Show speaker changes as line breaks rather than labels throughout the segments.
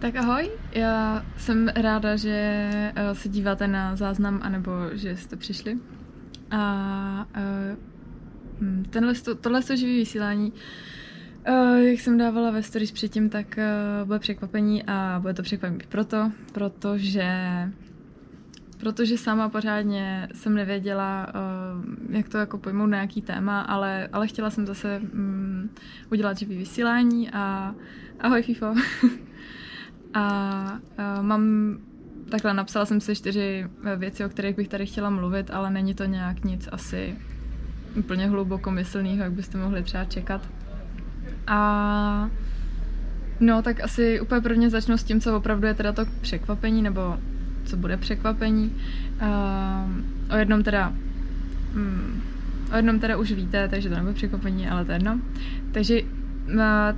Tak ahoj, já jsem ráda, že eh, se díváte na záznam, anebo že jste přišli. A uh, tenhle, tohle živý vysílání, uh, jak jsem dávala ve stories předtím, tak bude překvapení a bude to překvapení proto, protože protože sama pořádně jsem nevěděla, jak to jako pojmout na nějaký téma, ale, ale chtěla jsem zase um, udělat živý vysílání a ahoj FIFO. A uh, mám takhle, napsala jsem si čtyři e, věci, o kterých bych tady chtěla mluvit, ale není to nějak nic asi úplně hlubokomyslného, jak byste mohli třeba čekat. A no, tak asi úplně prvně začnu s tím, co opravdu je teda to překvapení, nebo co bude překvapení. Uh, o jednom teda um, o jednom teda už víte, takže to nebude překvapení, ale to je jedno. Takže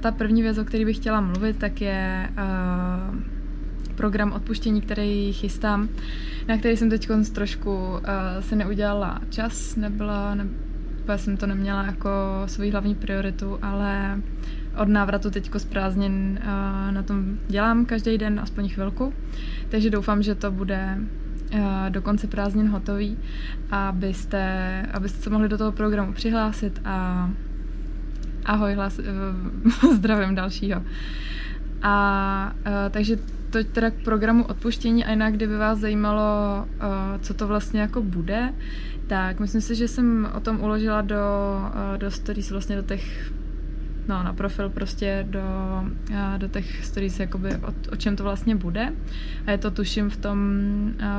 ta první věc, o které bych chtěla mluvit, tak je uh, program odpuštění, který chystám, na který jsem teď trošku uh, se neudělala čas, nebyla, ne, jsem to neměla jako svou hlavní prioritu, ale od návratu teďko z prázdnin na tom dělám každý den aspoň chvilku, takže doufám, že to bude do konce prázdnin hotový, abyste, abyste se mohli do toho programu přihlásit a Ahoj, hlas, eh, zdravím dalšího. A uh, takže to teda k programu odpuštění a jinak, kdyby vás zajímalo, uh, co to vlastně jako bude, tak myslím si, že jsem o tom uložila do, do stories, vlastně do těch no, na profil prostě do, do těch stories, jakoby o, o čem to vlastně bude. A je to tuším v tom,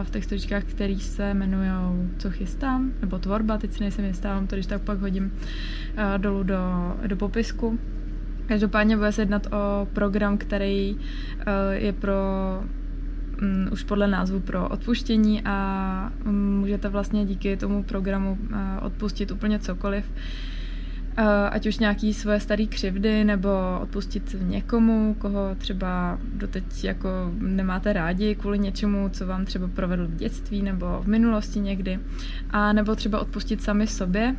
v těch storičkách, který se jmenují Co chystám, nebo Tvorba, teď si nejsem jistá, mám to když tak pak hodím dolů do, do popisku. Každopádně bude se jednat o program, který je pro um, už podle názvu pro odpuštění a um, můžete vlastně díky tomu programu odpustit úplně cokoliv. Eh, ať už nějaký svoje staré křivdy, nebo odpustit někomu, koho třeba doteď jako nemáte rádi kvůli něčemu, co vám třeba provedl v dětství nebo v minulosti někdy, a nebo třeba odpustit sami sobě.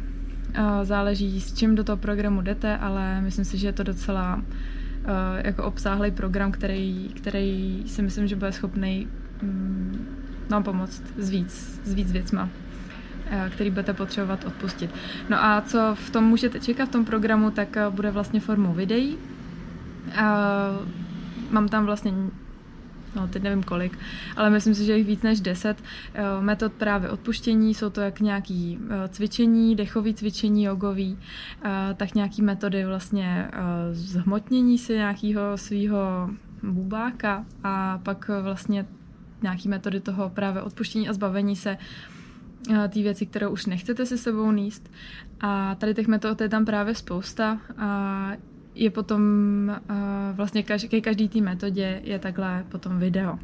Eh, záleží, s čím do toho programu jdete, ale myslím si, že je to docela eh, jako obsáhlý program, který, který si myslím, že bude schopný mm, nám pomoct s víc, s víc věcma. Eh, který budete potřebovat odpustit. No a co v tom můžete čekat v tom programu, tak eh, bude vlastně formou videí. Eh, mám tam vlastně no teď nevím kolik, ale myslím si, že jich víc než 10 metod právě odpuštění, jsou to jak nějaký cvičení, dechový cvičení, jogový, tak nějaký metody vlastně zhmotnění si nějakého svého bubáka a pak vlastně nějaký metody toho právě odpuštění a zbavení se ty věci, které už nechcete se sebou níst. A tady těch metod je tam právě spousta. A je potom vlastně každý, každý té metodě je takhle potom video.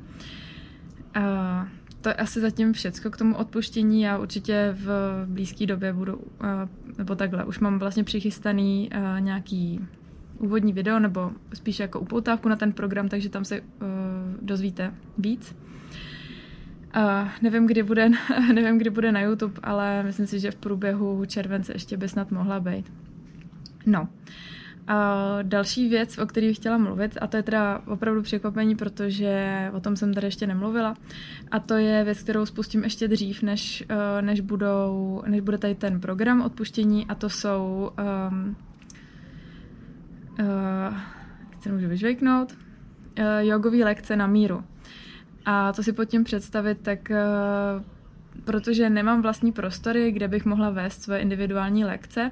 A to je asi zatím všecko k tomu odpuštění. Já určitě v blízké době budu, nebo takhle, už mám vlastně přichystaný nějaký úvodní video, nebo spíš jako upoutávku na ten program, takže tam se dozvíte víc. Nevím, kdy bude, nevím, kdy bude na YouTube, ale myslím si, že v průběhu července ještě by snad mohla být. No. Uh, další věc, o které bych chtěla mluvit, a to je teda opravdu překvapení, protože o tom jsem tady ještě nemluvila, a to je věc, kterou spustím ještě dřív, než, uh, než, budou, než bude tady ten program odpuštění, a to jsou um, uh, se můžu vyžvejknout, uh, jogové lekce na míru. A co si pod tím představit, tak eh, protože nemám vlastní prostory, kde bych mohla vést svoje individuální lekce,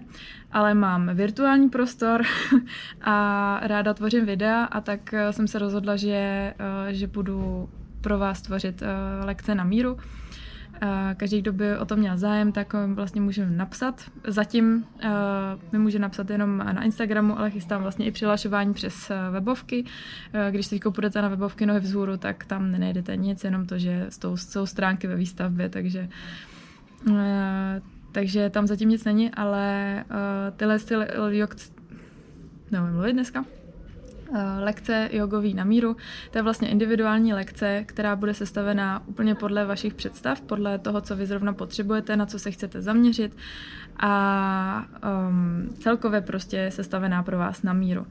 ale mám virtuální prostor a ráda tvořím videa a tak eh, jsem se rozhodla, že, eh, že budu pro vás tvořit lekce na míru každý, kdo by o to měl zájem, tak vlastně může napsat. Zatím uh, mi může napsat jenom na Instagramu, ale chystám vlastně i přihlašování přes uh, webovky. Uh, když teď půjdete na webovky Nohy vzhůru, tak tam nenajdete nic, jenom to, že jsou, stránky ve výstavbě, takže takže tam zatím nic není, ale tyhle styly, nevím mluvit dneska, Eh, lekce jogový na míru. To je vlastně individuální lekce, která bude sestavená úplně podle vašich představ, podle toho, co vy zrovna potřebujete, na co se chcete zaměřit a um, celkově prostě sestavená pro vás na míru.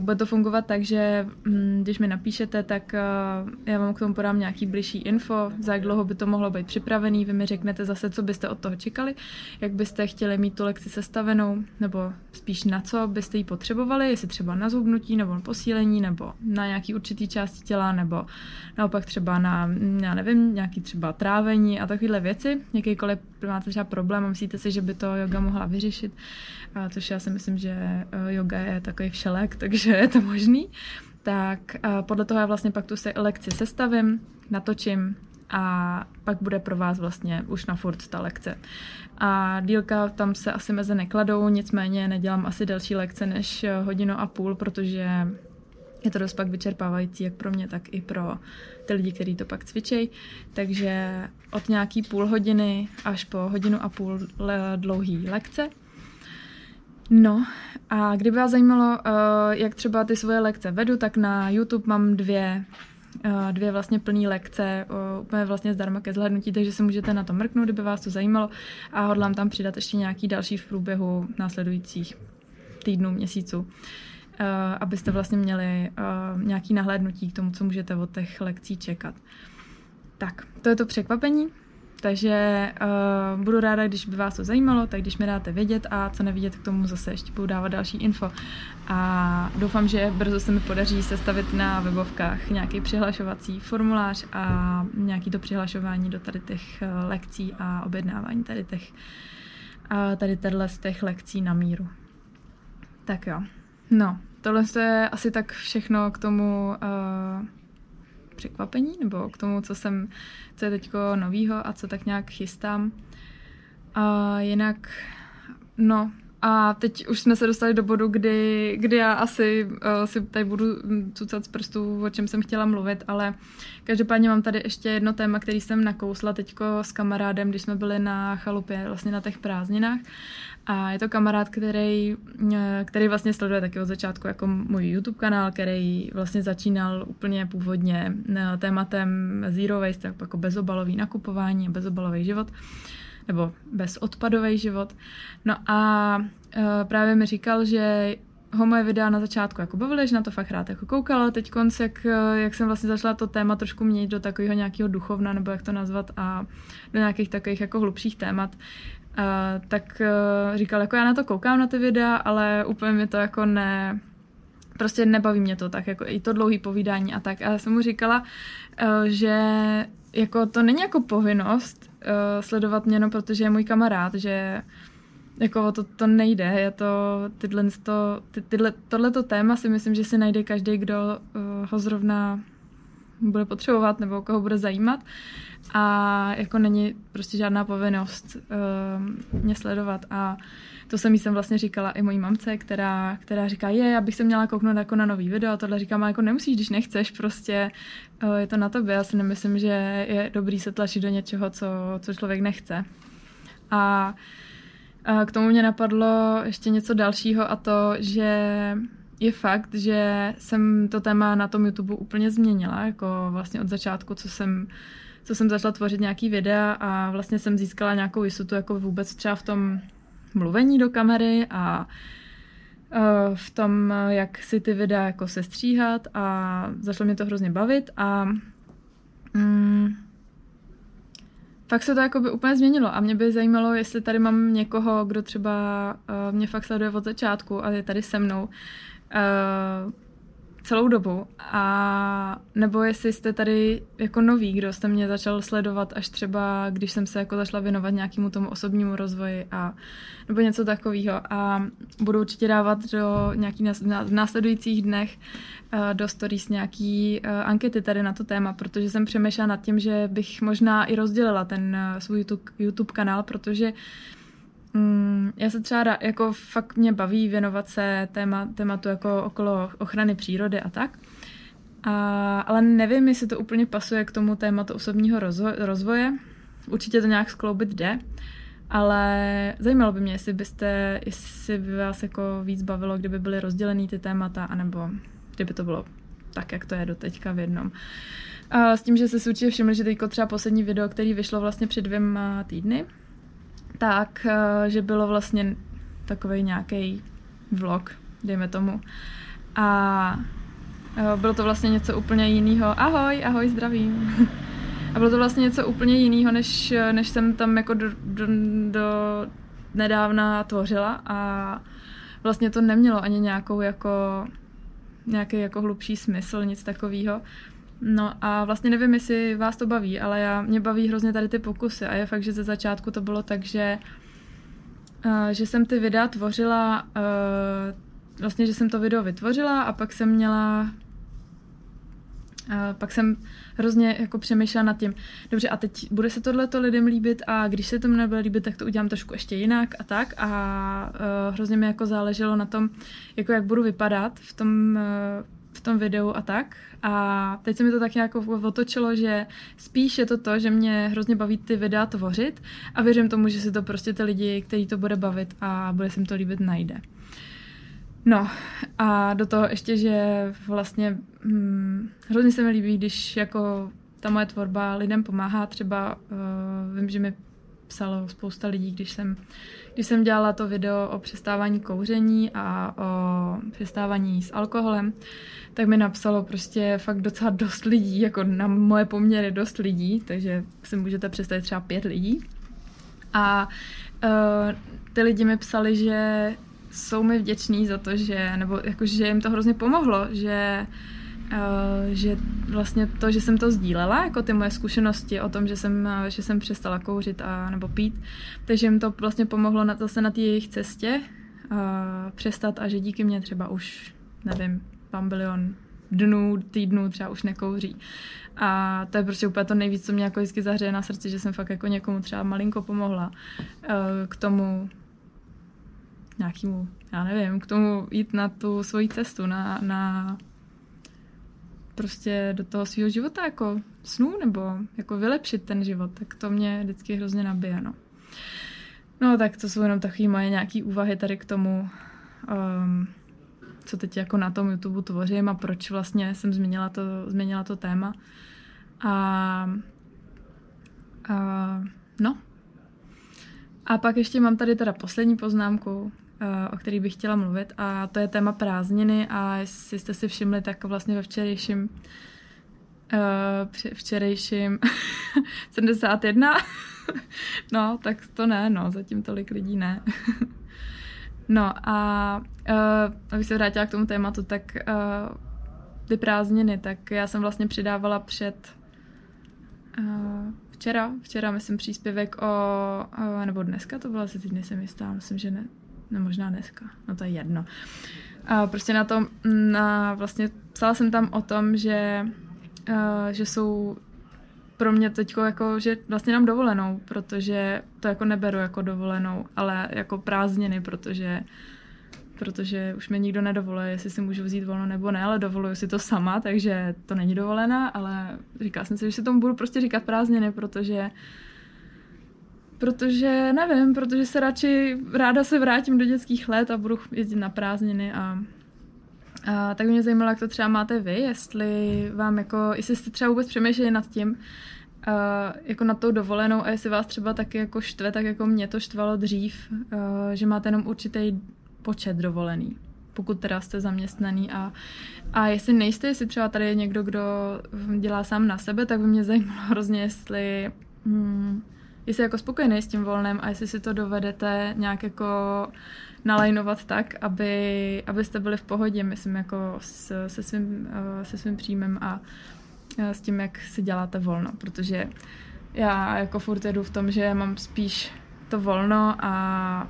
Bude to fungovat tak, že um, když mi napíšete, tak uh, já vám k tomu podám nějaký blížší info, za jak dlouho by to mohlo být připravený, vy mi řeknete zase, co byste od toho čekali, jak byste chtěli mít tu lekci sestavenou, nebo spíš na co byste ji potřebovali, jestli třeba na zhubnutí, nebo na posílení, nebo na nějaký určitý části těla, nebo naopak třeba na, já nevím, nějaký třeba trávení a takovéhle věci, jakýkoliv máte třeba problém a myslíte si, že by to yoga mohla vyřešit, uh, což já si myslím, že uh, yoga je takový všelek, takže je to možný, tak podle toho já vlastně pak tu se lekci sestavím, natočím a pak bude pro vás vlastně už na furt ta lekce. A dílka tam se asi meze nekladou, nicméně nedělám asi delší lekce než hodinu a půl, protože je to dost pak vyčerpávající jak pro mě, tak i pro ty lidi, kteří to pak cvičejí. Takže od nějaký půl hodiny až po hodinu a půl dlouhý lekce No a kdyby vás zajímalo, uh, jak třeba ty svoje lekce vedu, tak na YouTube mám dvě uh, dvě vlastně plné lekce, úplně vlastně zdarma ke zhlédnutí, takže se můžete na to mrknout, kdyby vás to zajímalo a hodlám tam přidat ještě nějaký další v průběhu následujících týdnů, měsíců, uh, abyste vlastně měli nějaký nahlédnutí k tomu, co můžete od těch lekcí čekat. Tak, to je to překvapení. Takže uh, budu ráda, když by vás to zajímalo, tak když mi dáte vědět a co nevidět k tomu zase ještě budu dávat další info. A doufám, že brzo se mi podaří sestavit na webovkách nějaký přihlašovací formulář a nějaký to přihlašování do tady těch uh, lekcí a objednávání tady těch, uh, tady tadyhle z těch lekcí na míru. Tak jo. No, tohle je asi tak všechno k tomu uh, překvapení, nebo k tomu, co jsem, co je teďko novýho a co tak nějak chystám. A jinak, no, a teď už jsme se dostali do bodu, kdy, kdy já asi uh, si tady budu cucat z prstů, o čem jsem chtěla mluvit, ale každopádně mám tady ještě jedno téma, který jsem nakousla teďko s kamarádem, když jsme byli na chalupě, vlastně na těch prázdninách. A je to kamarád, který, eh, který vlastně sleduje taky od začátku jako můj YouTube kanál, který vlastně začínal úplně původně eh, tématem zero waste, jako bezobalový nakupování a bezobalový život nebo bezodpadový život. No a uh, právě mi říkal, že ho moje videa na začátku jako bavily, že na to fakt rád jako koukal, ale teď konc, jak, jak jsem vlastně začala to téma trošku měnit do takového nějakého duchovna, nebo jak to nazvat, a do nějakých takových jako hlubších témat, Uh, tak uh, říkal, jako já na to koukám na ty videa, ale úplně mi to jako ne, prostě nebaví mě to tak, jako i to dlouhý povídání a tak. A já jsem mu říkala, že jako to není jako povinnost sledovat mě jenom protože je můj kamarád, že jako to, to nejde, je to tyhle, to, ty, tyhle, tohleto téma si myslím, že si najde každý, kdo uh, ho zrovna bude potřebovat nebo koho bude zajímat. A jako není prostě žádná povinnost uh, mě sledovat. A to jsem jsem vlastně říkala i mojí mamce, která, která říká, je, já bych se měla kouknout jako na nový video. A tohle říkám, jako nemusíš, když nechceš, prostě uh, je to na tobě, já si nemyslím, že je dobrý se tlačit do něčeho, co, co člověk nechce. A k tomu mě napadlo ještě něco dalšího a to, že je fakt, že jsem to téma na tom YouTube úplně změnila, jako vlastně od začátku, co jsem, co jsem začala tvořit nějaký videa a vlastně jsem získala nějakou jistotu jako vůbec třeba v tom mluvení do kamery a v tom, jak si ty videa jako sestříhat a začalo mě to hrozně bavit a mm, fakt se to jako by úplně změnilo a mě by zajímalo, jestli tady mám někoho, kdo třeba uh, mě fakt sleduje od začátku a je tady se mnou, uh, celou dobu. A nebo jestli jste tady jako nový, kdo jste mě začal sledovat až třeba, když jsem se jako zašla věnovat nějakému tomu osobnímu rozvoji a nebo něco takového. A budu určitě dávat do nějaký v následujících dnech uh, do stories nějaký uh, ankety tady na to téma, protože jsem přemýšlela nad tím, že bych možná i rozdělila ten uh, svůj YouTube, YouTube kanál, protože Mm, já se třeba rá, jako fakt mě baví věnovat se téma, tématu jako okolo ochrany přírody a tak. A, ale nevím, jestli to úplně pasuje k tomu tématu osobního rozvo- rozvoje. Určitě to nějak skloubit jde, ale zajímalo by mě, jestli byste, jestli by vás jako víc bavilo, kdyby byly rozdělený ty témata, anebo kdyby to bylo tak, jak to je do teďka v jednom. A s tím, že se určitě všimli, že teďko třeba poslední video, který vyšlo vlastně před dvěma týdny, tak, eh, že bylo vlastně takový nějaký vlog, dejme tomu. a bylo to vlastně něco úplně jiného. Ahoj, ahoj, zdravím. A bylo to vlastně něco úplně jiného, než, než jsem tam jako do, do, do nedávna tvořila a vlastně to nemělo ani nějakou jako nějaký jako hlubší smysl, nic takového. No a vlastně nevím, jestli vás to baví, ale já, mě baví hrozně tady ty pokusy a je fakt, že ze začátku to bylo tak, že, uh, že jsem ty videa tvořila, uh, vlastně, že jsem to video vytvořila a pak jsem měla a pak jsem hrozně jako přemýšlela nad tím, dobře a teď bude se tohleto lidem líbit a když se to nebude líbit, tak to udělám trošku ještě jinak a tak. A uh, hrozně mi jako záleželo na tom, jako jak budu vypadat v tom, uh, v tom videu a tak a teď se mi to tak nějak otočilo, že spíš je to to, že mě hrozně baví ty videa tvořit a věřím tomu, že si to prostě ty lidi, který to bude bavit a bude se jim to líbit, najde. No a do toho ještě, že vlastně hm, hrozně se mi líbí, když jako ta moje tvorba lidem pomáhá. Třeba uh, vím, že mi psalo spousta lidí, když jsem, když jsem dělala to video o přestávání kouření a o přestávání s alkoholem, tak mi napsalo prostě fakt docela dost lidí, jako na moje poměry dost lidí, takže si můžete představit třeba pět lidí. A uh, ty lidi mi psali, že jsou mi vděční za to, že, nebo jako, že jim to hrozně pomohlo, že Uh, že vlastně to, že jsem to sdílela, jako ty moje zkušenosti o tom, že jsem, že jsem přestala kouřit a nebo pít, takže jim to vlastně pomohlo na, zase na té jejich cestě uh, přestat a že díky mě třeba už, nevím, bilion dnů, týdnů třeba už nekouří. A to je prostě úplně to nejvíc, co mě jako vždycky zahřeje na srdci, že jsem fakt jako někomu třeba malinko pomohla k tomu, nějakému, já nevím, k tomu jít na tu svoji cestu, na, na prostě do toho svého života jako snu nebo jako vylepšit ten život, tak to mě vždycky hrozně nabije, no. No tak to jsou jenom takové moje nějaké úvahy tady k tomu, um, co teď jako na tom YouTube tvořím a proč vlastně jsem změnila to, změnila to téma. A, a no. A pak ještě mám tady teda poslední poznámku, o který bych chtěla mluvit a to je téma prázdniny. A jestli jste si všimli, tak vlastně ve včerejším uh, včerejším 71 no, tak to ne, no, zatím tolik lidí ne. no a uh, abych se vrátila k tomu tématu, tak uh, ty prázdniny, tak já jsem vlastně přidávala před uh, včera, včera myslím příspěvek o, uh, nebo dneska to bylo asi teď nejsem jistá, myslím, že ne, no možná dneska, no to je jedno. A prostě na tom, na, vlastně psala jsem tam o tom, že, uh, že jsou pro mě teď jako, že vlastně nám dovolenou, protože to jako neberu jako dovolenou, ale jako prázdniny, protože protože už mi nikdo nedovoluje, jestli si můžu vzít volno nebo ne, ale dovoluju si to sama, takže to není dovolená, ale říkala jsem si, že si tomu budu prostě říkat prázdniny, protože uh, protože nevím, protože se radši ráda se vrátím do dětských let a budu jezdit na prázdniny a, a tak mě zajímalo, jak to třeba máte vy, jestli vám jako, jestli jste třeba vůbec přemýšleli nad tím, uh, jako nad tou dovolenou a jestli vás třeba taky jako štve, tak jako mě to štvalo dřív, uh, že máte jenom určitý počet dovolený pokud teda jste zaměstnaný a, a jestli nejste, jestli třeba tady je někdo, kdo dělá sám na sebe, tak by mě zajímalo hrozně, jestli hmm, jestli jako spokojený s tím volnem a jestli si to dovedete nějak jako nalajnovat tak, aby, abyste byli v pohodě, myslím, jako s, se, svým, eh, se svým příjmem a eh, s tím, jak si děláte volno, protože já jako furt jedu v tom, že mám spíš to volno a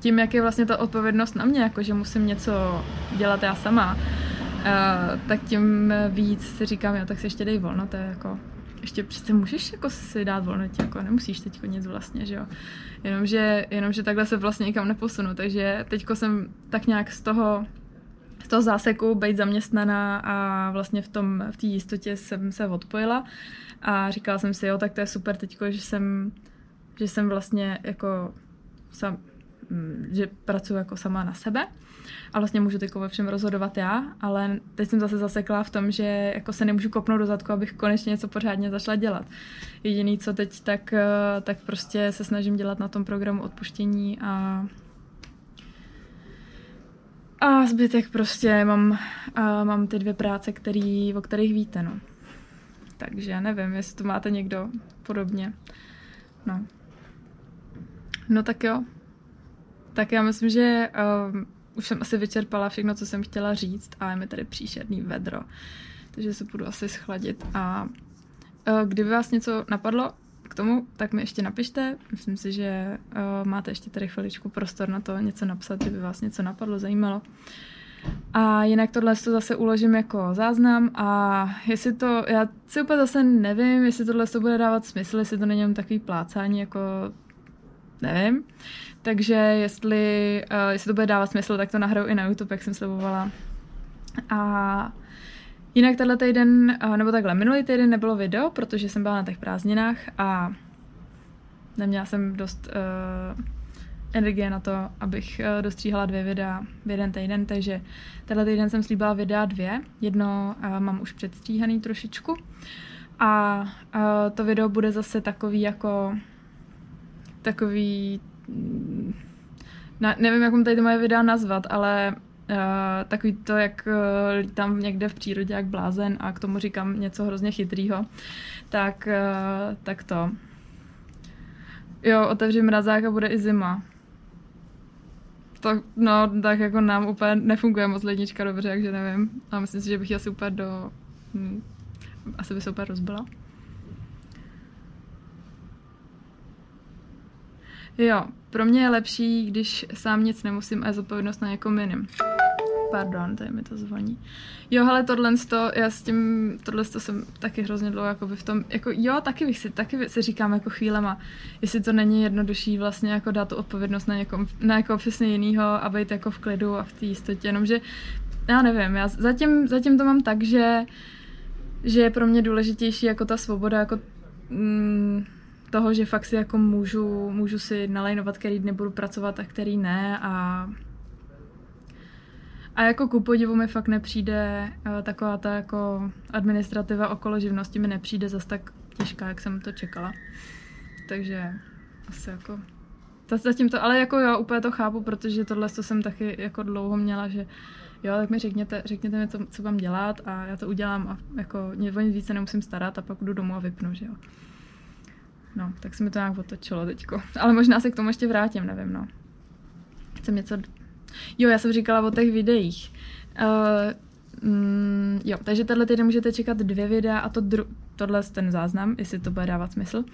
tím, jak je vlastně ta odpovědnost na mě, jako že musím něco dělat já sama, uh, tak tím víc si říkám, jo, tak si ještě dej volno, to je jako ještě přece můžeš jako si dát volno, jako nemusíš teď nic vlastně, že jo. Jenomže, jenomže takhle se vlastně nikam neposunu, takže teďko jsem tak nějak z toho z toho záseku být zaměstnaná a vlastně v tom, v té jistotě jsem se odpojila a říkala jsem si, jo, tak to je super teďko, že jsem, že jsem vlastně jako sam, že pracuji jako sama na sebe a vlastně můžu teď ve všem rozhodovat já, ale teď jsem zase zasekla v tom, že jako se nemůžu kopnout do zadku, abych konečně něco pořádně zašla dělat. Jediný, co teď, tak, eh, tak prostě se snažím dělat na tom programu odpuštění a A zbytek prostě mám, uh, mám ty dvě práce, který, o kterých víte, no. Takže nevím, jestli to máte někdo podobně. No. No tak jo. Tak já myslím, že um, už jsem asi vyčerpala všechno, co jsem chtěla říct a je mi tady příšerný vedro. Takže se budu asi schladit a uh, kdyby vás něco napadlo k tomu, tak mi ještě napište. Myslím si, že uh, máte ještě tady chviličku prostor na to něco napsat, kdyby vás něco napadlo, zajímalo. A jinak tohle to zase uložím jako záznam a jestli to, já si úplně zase nevím, jestli tohle to bude dávat smysl, jestli to není takový plácání, jako nevím. Takže jestli, uh, jestli to bude dávat smysl, tak to nahraju i na YouTube, jak jsem slibovala. A jinak tenhle týden, uh, nebo takhle, minulý týden nebylo video, protože jsem byla na těch prázdninách a neměla jsem dost uh, energie na to, abych uh, dostříhala dvě videa v jeden týden, takže tenhle týden jsem slíbila videa dvě. Jedno uh, mám už předstříhaný trošičku a uh, to video bude zase takový jako takový na, nevím, jak mám tady ty moje videa nazvat, ale uh, takový to, jak uh, tam někde v přírodě jak blázen a k tomu říkám něco hrozně chytrýho, tak, uh, tak to. Jo, otevři mrazák a bude i zima. To, no, tak jako nám úplně nefunguje moc lednička dobře, takže nevím. A myslím si, že bych asi úplně do... Hm, asi by se úplně rozbila. Jo, pro mě je lepší, když sám nic nemusím a je zodpovědnost na někom jiným. Pardon, tady mi to zvoní. Jo, hele, tohle to, já s tím, tohle to jsem taky hrozně dlouho jako v tom, jako jo, taky bych si, taky si říkám jako chvílema, jestli to není jednodušší vlastně jako dát tu odpovědnost na někom, na jako přesně jinýho a být jako v klidu a v té jistotě, jenomže já nevím, já zatím, zatím to mám tak, že, že je pro mě důležitější jako ta svoboda, jako mm, toho, že fakt si jako můžu, můžu si nalajnovat, který dny budu pracovat a který ne a a jako ku podivu mi fakt nepřijde uh, taková ta jako administrativa okolo živnosti mi nepřijde zas tak těžká, jak jsem to čekala. Takže asi jako zatím to, ale jako jo, úplně to chápu, protože tohle to jsem taky jako dlouho měla, že jo, tak mi řekněte, řekněte mi, co, co mám dělat a já to udělám a jako o nic více nemusím starat a pak jdu domů a vypnu, že jo. No, tak se mi to nějak otočilo teďko. Ale možná se k tomu ještě vrátím, nevím, no. Chcem něco... Jo, já jsem říkala o těch videích. Uh, mm, jo, takže tenhle týden můžete čekat dvě videa a to dru- tohle ten záznam, jestli to bude dávat smysl.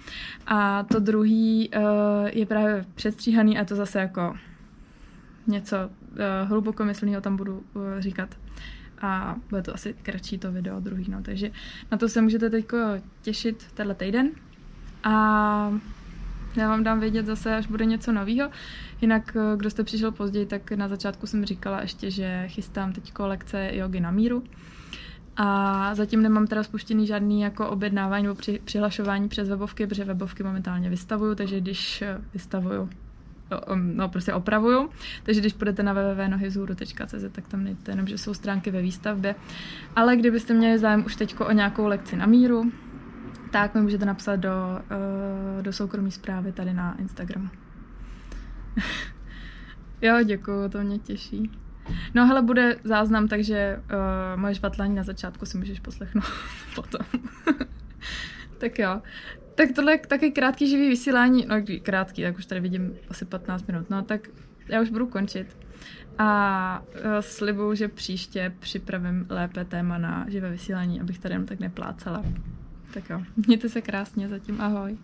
A to druhý uh, je právě předstříhaný a to zase jako něco uh, hlubokomyslného tam budu uh, říkat. A bude to asi kratší to video druhý, no. Takže na to se můžete teď těšit tenhle týden. A já vám dám vědět zase, až bude něco nového. Jinak, eh, kdo jste přišel později, tak na začátku jsem říkala ještě, že chystám teď lekce jogy na míru. A zatím nemám teda spuštěný žádný jako objednávání nebo při, přihlašování přes webovky, protože webovky momentálně vystavuju, takže když eh, vystavuju, no prostě opravuju, takže když půjdete na www.nohyzhůru.cz, tak tam nejde jenom, že jsou stránky ve výstavbě. Ale kdybyste měli zájem už teď o nějakou lekci na míru, tak mi můžete napsat do, uh, do soukromí zprávy tady na Instagramu. jo, děkuju, to mě těší. No hele, bude záznam, takže uh, moje švatlání na začátku si můžeš poslechnout potom. tak jo. Tak tohle je taky krátký živý vysílání, no krátký, tak už tady vidím asi 15 minut, no tak já už budu končit. A uh, slibuju, že příště připravím lépe téma na živé vysílání, abych tady jen tak neplácala. Tak jo, mějte se krásně zatím, ahoj.